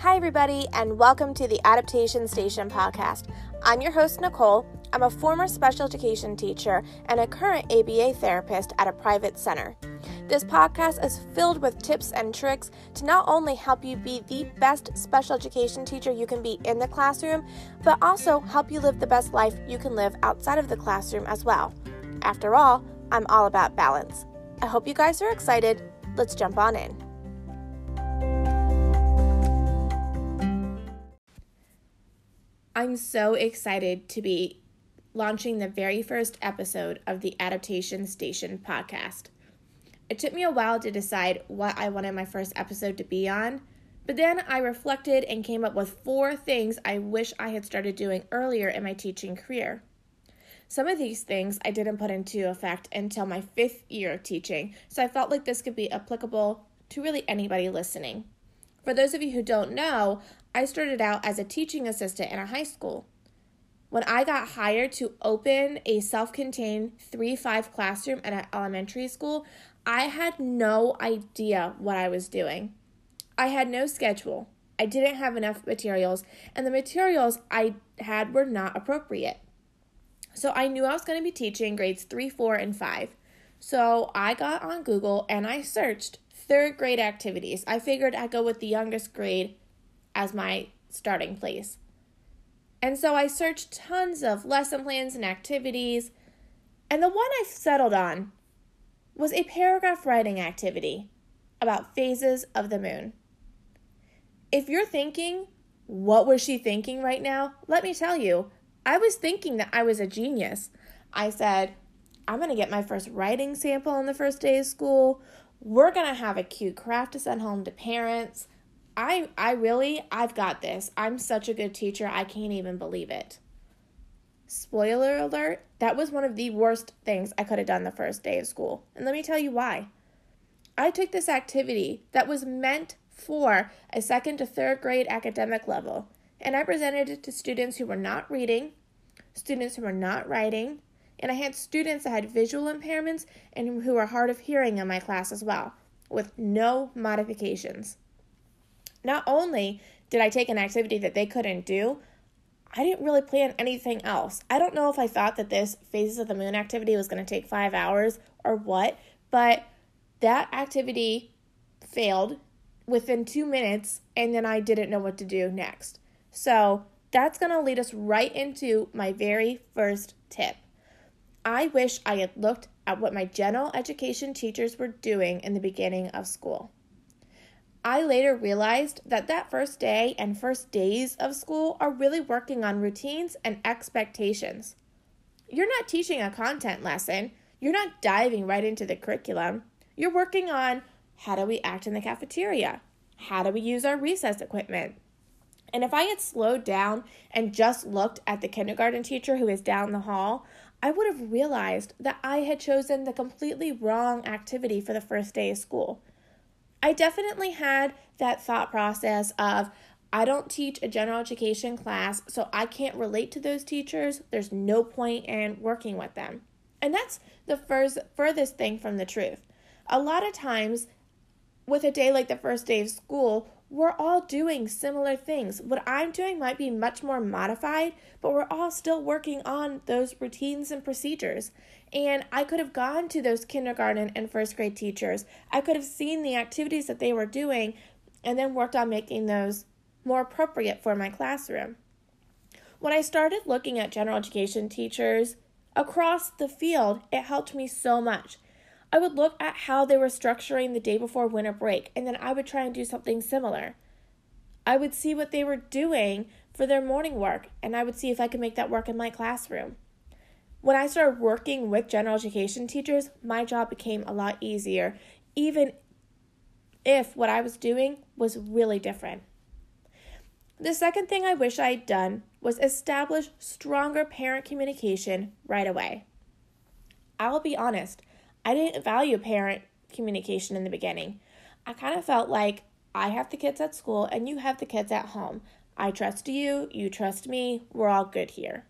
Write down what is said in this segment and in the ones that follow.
Hi, everybody, and welcome to the Adaptation Station podcast. I'm your host, Nicole. I'm a former special education teacher and a current ABA therapist at a private center. This podcast is filled with tips and tricks to not only help you be the best special education teacher you can be in the classroom, but also help you live the best life you can live outside of the classroom as well. After all, I'm all about balance. I hope you guys are excited. Let's jump on in. I'm so excited to be launching the very first episode of the Adaptation Station podcast. It took me a while to decide what I wanted my first episode to be on, but then I reflected and came up with four things I wish I had started doing earlier in my teaching career. Some of these things I didn't put into effect until my fifth year of teaching, so I felt like this could be applicable to really anybody listening. For those of you who don't know, I started out as a teaching assistant in a high school. When I got hired to open a self contained 3 5 classroom at an elementary school, I had no idea what I was doing. I had no schedule. I didn't have enough materials, and the materials I had were not appropriate. So I knew I was going to be teaching grades 3, 4, and 5. So I got on Google and I searched third grade activities. I figured I'd go with the youngest grade as my starting place. And so I searched tons of lesson plans and activities, and the one I settled on was a paragraph writing activity about phases of the moon. If you're thinking, what was she thinking right now? Let me tell you, I was thinking that I was a genius. I said, I'm going to get my first writing sample on the first day of school. We're going to have a cute craft to send home to parents. I I really I've got this. I'm such a good teacher. I can't even believe it. Spoiler alert, that was one of the worst things I could have done the first day of school. And let me tell you why. I took this activity that was meant for a second to third grade academic level and I presented it to students who were not reading, students who were not writing, and I had students that had visual impairments and who were hard of hearing in my class as well, with no modifications. Not only did I take an activity that they couldn't do, I didn't really plan anything else. I don't know if I thought that this Phases of the Moon activity was going to take five hours or what, but that activity failed within two minutes, and then I didn't know what to do next. So that's going to lead us right into my very first tip. I wish I had looked at what my general education teachers were doing in the beginning of school. I later realized that that first day and first days of school are really working on routines and expectations. You're not teaching a content lesson, you're not diving right into the curriculum. You're working on how do we act in the cafeteria? How do we use our recess equipment? And if I had slowed down and just looked at the kindergarten teacher who is down the hall, I would have realized that I had chosen the completely wrong activity for the first day of school. I definitely had that thought process of, I don't teach a general education class, so I can't relate to those teachers. There's no point in working with them. And that's the first furthest thing from the truth. A lot of times, with a day like the first day of school, we're all doing similar things. What I'm doing might be much more modified, but we're all still working on those routines and procedures. And I could have gone to those kindergarten and first grade teachers. I could have seen the activities that they were doing and then worked on making those more appropriate for my classroom. When I started looking at general education teachers across the field, it helped me so much I would look at how they were structuring the day before winter break, and then I would try and do something similar. I would see what they were doing for their morning work, and I would see if I could make that work in my classroom. When I started working with general education teachers, my job became a lot easier, even if what I was doing was really different. The second thing I wish I had done was establish stronger parent communication right away. I'll be honest, I didn't value parent communication in the beginning. I kind of felt like I have the kids at school and you have the kids at home. I trust you, you trust me, we're all good here.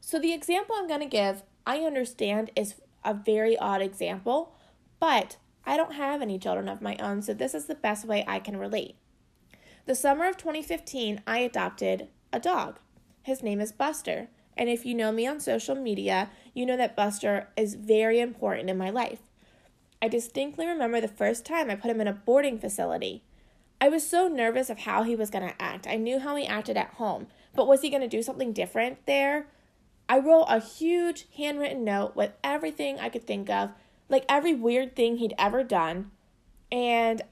So, the example I'm going to give, I understand is a very odd example, but I don't have any children of my own, so this is the best way I can relate. The summer of 2015, I adopted a dog. His name is Buster. And if you know me on social media, you know that Buster is very important in my life. I distinctly remember the first time I put him in a boarding facility. I was so nervous of how he was going to act. I knew how he acted at home, but was he going to do something different there? I wrote a huge handwritten note with everything I could think of, like every weird thing he'd ever done. And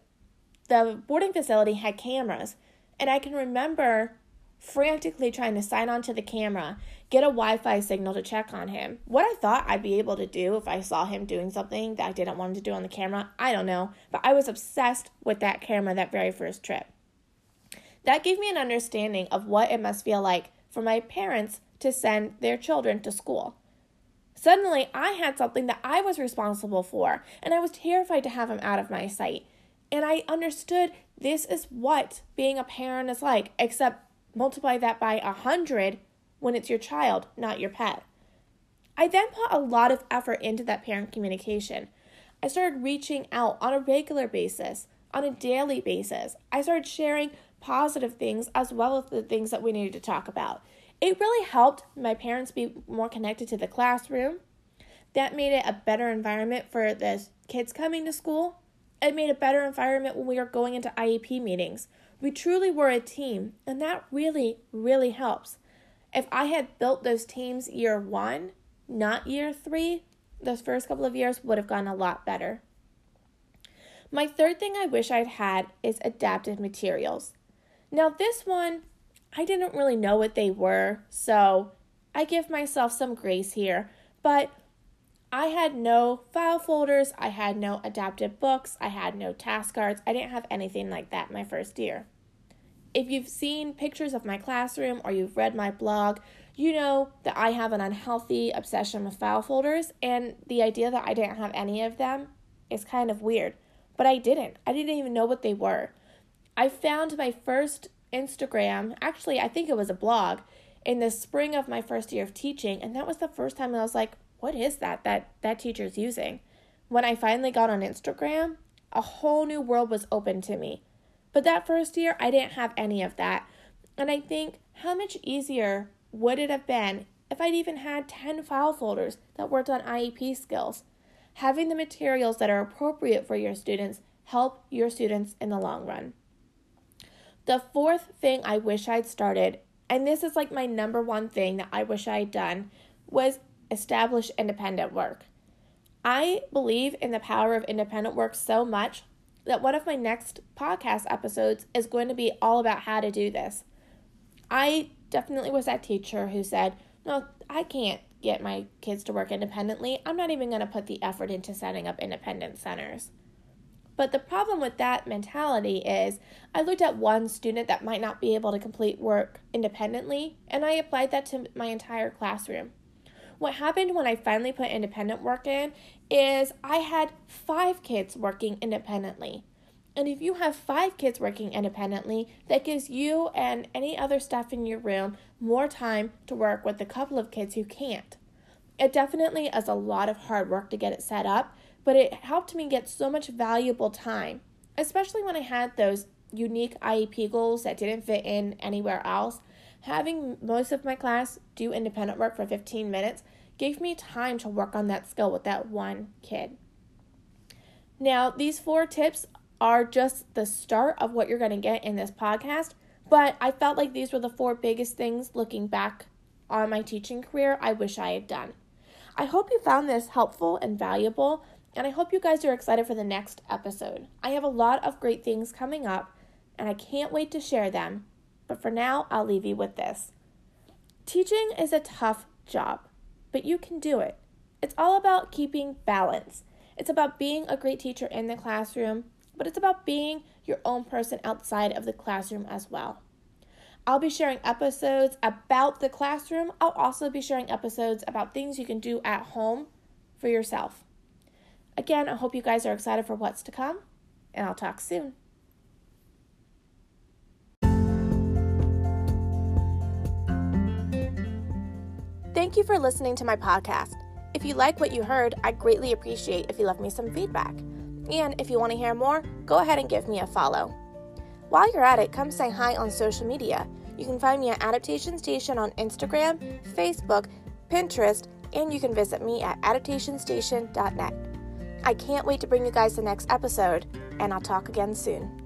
the boarding facility had cameras. And I can remember frantically trying to sign on to the camera, get a Wi Fi signal to check on him. What I thought I'd be able to do if I saw him doing something that I didn't want him to do on the camera, I don't know. But I was obsessed with that camera that very first trip. That gave me an understanding of what it must feel like for my parents to send their children to school. Suddenly, I had something that I was responsible for, and I was terrified to have him out of my sight. And I understood this is what being a parent is like, except multiply that by a hundred when it's your child, not your pet. I then put a lot of effort into that parent communication. I started reaching out on a regular basis, on a daily basis. I started sharing positive things as well as the things that we needed to talk about. It really helped my parents be more connected to the classroom. That made it a better environment for the kids coming to school. It made a better environment when we were going into IEP meetings. We truly were a team, and that really, really helps. If I had built those teams year one, not year three, those first couple of years would have gone a lot better. My third thing I wish I'd had is adaptive materials. Now, this one I didn't really know what they were, so I give myself some grace here. But I had no file folders, I had no adaptive books, I had no task cards. I didn't have anything like that my first year. If you've seen pictures of my classroom or you've read my blog, you know that I have an unhealthy obsession with file folders, and the idea that I didn't have any of them is kind of weird. But I didn't. I didn't even know what they were. I found my first Instagram. Actually, I think it was a blog in the spring of my first year of teaching, and that was the first time I was like, "What is that that that teacher's using?" When I finally got on Instagram, a whole new world was open to me. But that first year, I didn't have any of that. And I think how much easier would it have been if I'd even had 10 file folders that worked on IEP skills? Having the materials that are appropriate for your students help your students in the long run. The fourth thing I wish I'd started, and this is like my number one thing that I wish I had done, was establish independent work. I believe in the power of independent work so much that one of my next podcast episodes is going to be all about how to do this. I definitely was that teacher who said, No, I can't get my kids to work independently. I'm not even going to put the effort into setting up independent centers. But the problem with that mentality is I looked at one student that might not be able to complete work independently, and I applied that to my entire classroom. What happened when I finally put independent work in is I had five kids working independently. And if you have five kids working independently, that gives you and any other staff in your room more time to work with a couple of kids who can't. It definitely is a lot of hard work to get it set up, but it helped me get so much valuable time, especially when I had those unique IEP goals that didn't fit in anywhere else. Having most of my class do independent work for 15 minutes gave me time to work on that skill with that one kid. Now, these four tips are just the start of what you're going to get in this podcast, but I felt like these were the four biggest things looking back on my teaching career I wish I had done. I hope you found this helpful and valuable and I hope you guys are excited for the next episode. I have a lot of great things coming up, and I can't wait to share them. But for now, I'll leave you with this Teaching is a tough job, but you can do it. It's all about keeping balance. It's about being a great teacher in the classroom, but it's about being your own person outside of the classroom as well. I'll be sharing episodes about the classroom. I'll also be sharing episodes about things you can do at home for yourself. Again, I hope you guys are excited for what's to come, and I'll talk soon. Thank you for listening to my podcast. If you like what you heard, I'd greatly appreciate if you left me some feedback. And if you want to hear more, go ahead and give me a follow. While you're at it, come say hi on social media. You can find me at Adaptation Station on Instagram, Facebook, Pinterest, and you can visit me at adaptationstation.net. I can't wait to bring you guys the next episode, and I'll talk again soon.